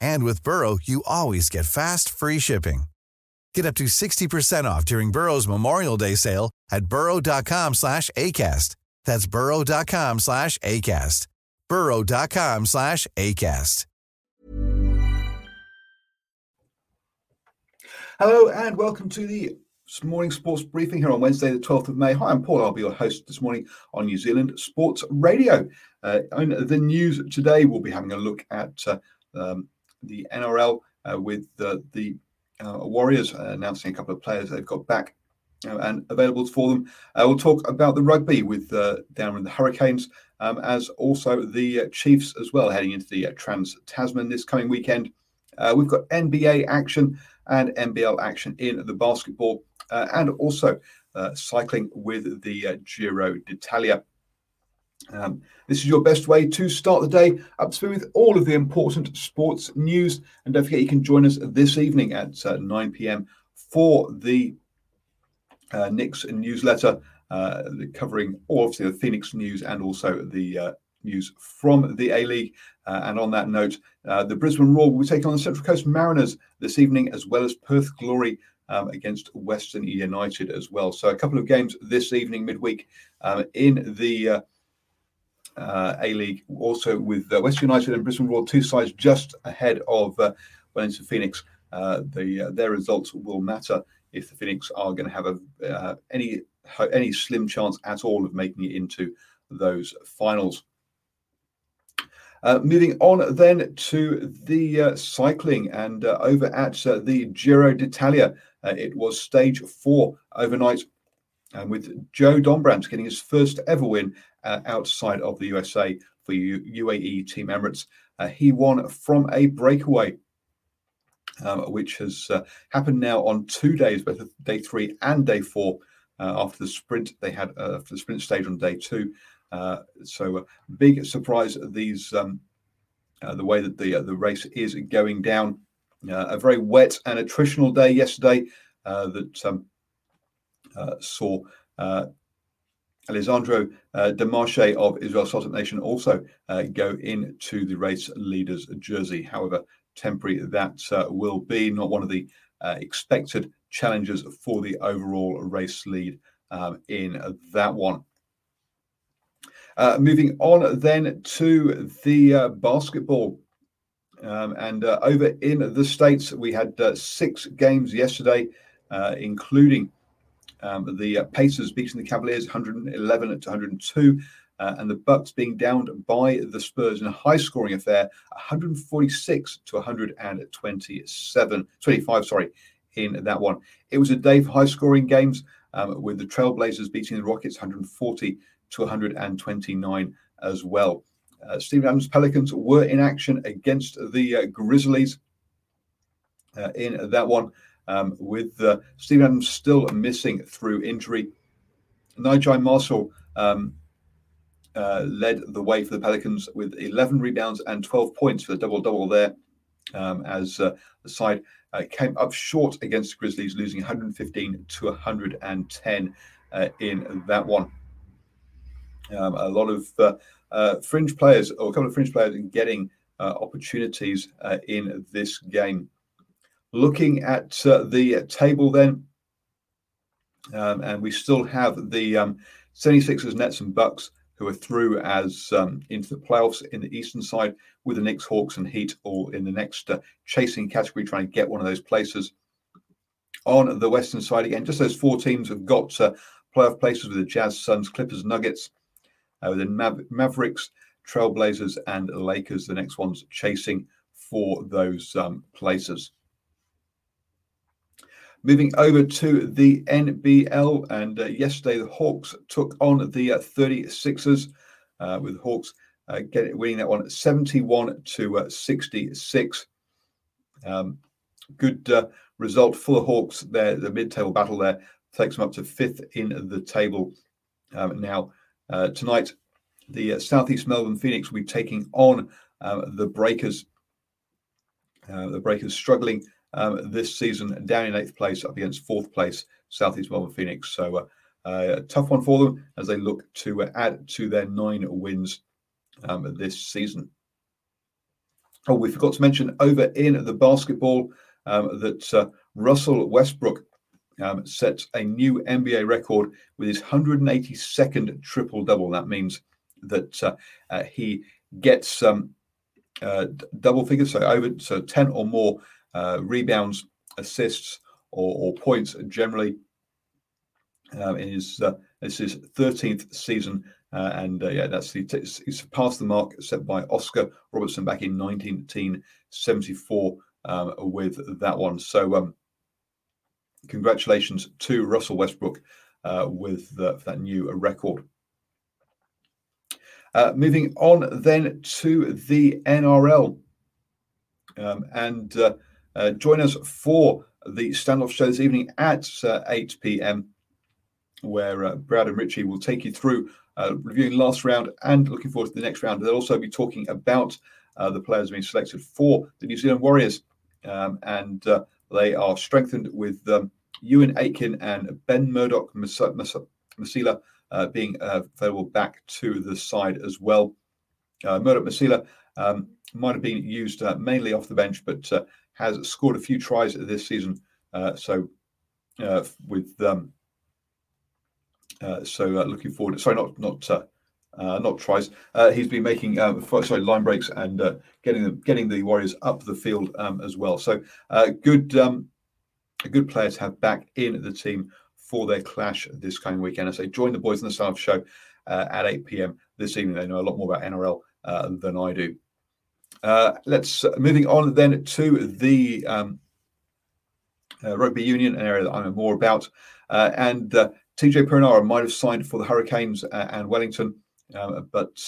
And with Burrow, you always get fast, free shipping. Get up to 60% off during Burrow's Memorial Day sale at burrow.com slash ACAST. That's burrow.com slash ACAST. burrow.com slash ACAST. Hello and welcome to the morning sports briefing here on Wednesday, the 12th of May. Hi, I'm Paul. I'll be your host this morning on New Zealand Sports Radio. Uh, on the news today, we'll be having a look at uh, um, the NRL uh, with the, uh, Warriors announcing a couple of players they've got back uh, and available for them. Uh, we'll talk about the rugby with down in the Hurricanes, um, as also the Chiefs as well, heading into the Trans Tasman this coming weekend. we've got NBA action and NBL action in the basketball, and also cycling with the Giro d'Italia. Um, this is your best way to start the day up to speed with all of the important sports news. And don't forget, you can join us this evening at uh, 9 p.m. for the uh, Nix newsletter, uh, covering all of the Phoenix news and also the uh, news from the A League. Uh, and on that note, uh, the Brisbane Roar will be taking on the Central Coast Mariners this evening, as well as Perth Glory um, against Western United as well. So a couple of games this evening, midweek, um, in the uh, A League, also with uh, West United and Brisbane Roar, two sides just ahead of uh, Wellington Phoenix. Uh, the uh, their results will matter if the Phoenix are going to have a uh, any any slim chance at all of making it into those finals. moving on then to the cycling and over at the Giro d'Italia, it was stage four overnight and with Joe Dombrowski getting his first ever win uh, outside of the USA for U- UAE Team Emirates. Uh, he won from a breakaway, um, which has uh, happened now on two days, both day three and day four. Uh, after the sprint, they had uh, after the sprint stage on day two. Uh, so, big surprise. These um, the way that the the race is going down. a very wet and attritional day yesterday that um, saw Alessandro uh, De Marchi of Israel Start-Up Nation also uh, go into the race leader's jersey. However, temporary that uh, will be, not one of the uh, expected challenges for the overall race lead um, in that one. Uh, moving on then to the uh, basketball. Um, and over in the States, we had six games yesterday, including um, the Pacers beating the Cavaliers 111 to 102. Uh, and the Bucks being downed by the Spurs in a high-scoring affair, 146 to 127, 25, sorry, in that one. It was a day for high-scoring games, um, with the Trailblazers beating the Rockets 140 to 129 as well. Uh, Steven Adams Pelicans were in action against the uh, Grizzlies uh, in that one um, with uh, Steve Adams still missing through injury. Naji Marshall um, uh, led the way for the Pelicans with 11 rebounds and 12 points for the double double there, um, as uh, the side uh, came up short against the Grizzlies, losing 115 to 110 uh, in that one. Um, a lot of uh, fringe players, or a couple of fringe players, getting opportunities in this game. Looking at uh, the table, then, Um, and we still have the um, 76ers, Nets, and Bucks who are through as um, into the playoffs in the Eastern side, with the Knicks, Hawks, and Heat all in the next uh, chasing category, trying to get one of those places. On the Western side, again, just those four teams have got uh, playoff places with the Jazz, Suns, Clippers, Nuggets, uh, then Maver- Mavericks, Trailblazers, and Lakers, the next ones chasing for those um, places. Moving over to the NBL, and uh, yesterday the Hawks took on the uh, 36ers, uh, with Hawks uh, getting winning that one 71 to uh, 66. Um, good uh, result for the Hawks there. The mid-table battle there takes them up to fifth in the table. Um, now tonight, the Southeast Melbourne Phoenix will be taking on the Breakers. the Breakers struggling um, this season, down in eighth place up against fourth place Southeast Melbourne Phoenix. So uh, uh, a tough one for them as they look to uh, add to their nine wins um, this season. Oh, we forgot to mention over in the basketball um, that uh, Russell Westbrook um, sets a new NBA record with his 182nd triple double. That means that uh, uh, he gets um, double figures, so over so 10 or more uh, rebounds, assists, or, or points generally. Um, in his uh, this is 13th season, uh, and uh, yeah, that's the he's surpassed the mark set by Oscar Robertson back in 1974 um, with that one. So, um, congratulations to Russell Westbrook uh, with that new record. Uh, moving on then to the NRL. Um, and uh, join us for the standoff show this evening at uh, 8 p.m., where uh, Brad and Richie will take you through uh, reviewing last round and looking forward to the next round. They'll also be talking about uh, the players being selected for the New Zealand Warriors, um, and they are strengthened with um, Euan Aitken and Ben Murdoch Masila being available back to the side as well. Murdoch Masila um, might have been used mainly off the bench, but has scored a few tries this season. Uh, so uh, with um, uh, so uh, looking forward. Sorry, not not uh, uh, not tries. he's been making sorry line breaks and getting them getting the Warriors up the field um, as well. So good um, a good player to have back in the team for their clash this coming weekend. I say join the boys in the South show at 8 p.m. this evening. They know a lot more about NRL than I do. Uh, let's uh, moving on then to the um, uh, rugby union, an area that I know more about. And TJ Perenara might have signed for the Hurricanes and Wellington, but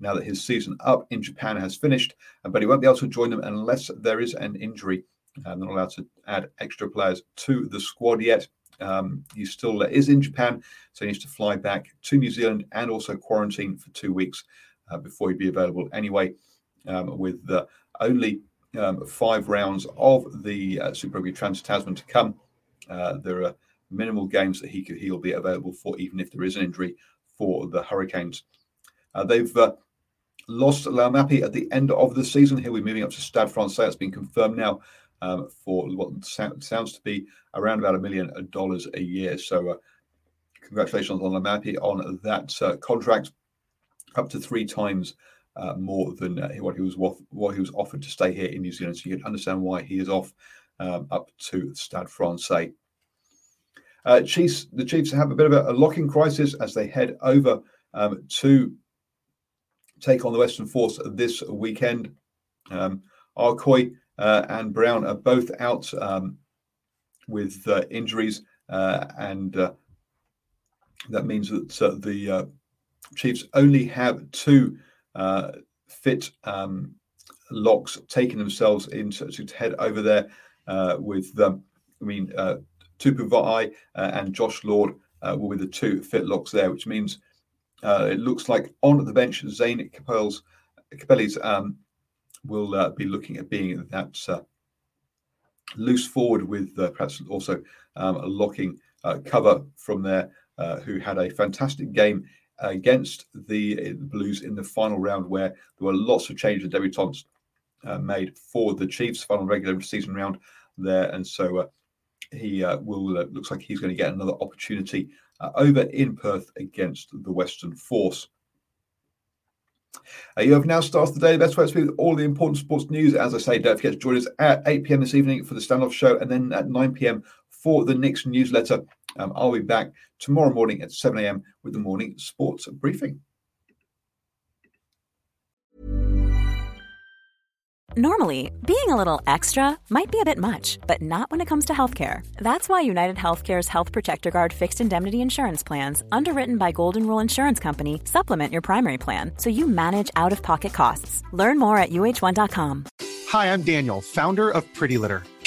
now that his season up in Japan has finished, but he won't be able to join them unless there is an injury. they're not allowed to add extra players to the squad yet. Um, he still is in Japan, so he needs to fly back to New Zealand and also quarantine for two weeks before he'd be available anyway um, with uh, only um, five rounds of the uh, Super Rugby Trans Tasman to come. Uh, there are minimal games that he could, he'll be available for, even if there is an injury for the Hurricanes. Uh, they've uh, lost Laumape at the end of the season. He'll be moving up to Stade Francais. It's been confirmed now um, for what sounds to be around about a million dollars a year. So, uh, congratulations on Laumape on that uh, contract, up to three times uh, more than uh, what he was what he was offered to stay here in New Zealand. So you can understand why he is off um, up to Stade Francais. Uh, Chiefs, the Chiefs have a bit of a, a locking crisis as they head over um, to take on the Western Force this weekend. Um, Arcoy uh, and Brown are both out um, with uh, injuries, uh, and that means that the Chiefs only have two uh, fit um, locks taking themselves into to head over there uh, with, um, I mean, uh, uh, and Josh Lord uh, will be the two fit locks there, which means uh, it looks like on the bench, Zane Capel's, Capelli's um, will uh, be looking at being that uh, loose forward with perhaps also um, locking cover from there, who had a fantastic game against the Blues in the final round, where there were lots of changes that debutantes uh, made for the Chiefs' final regular season round there. And so uh, he uh, will uh, looks like he's going to get another opportunity uh, over in Perth against the Western Force. Uh, you have now started the day best way to speak with all the important sports news. As I say, don't forget to join us at 8 p.m. this evening for the standoff show and then at 9 p.m. for the Nix newsletter. Um, I'll be back tomorrow morning at 7 a.m. with the morning sports briefing. Normally, being a little extra might be a bit much, but not when it comes to healthcare. That's why United Healthcare's Health Protector Guard fixed indemnity insurance plans, underwritten by Golden Rule Insurance Company, supplement your primary plan so you manage out of pocket costs. Learn more at uh1.com. Hi, I'm Daniel, founder of Pretty Litter.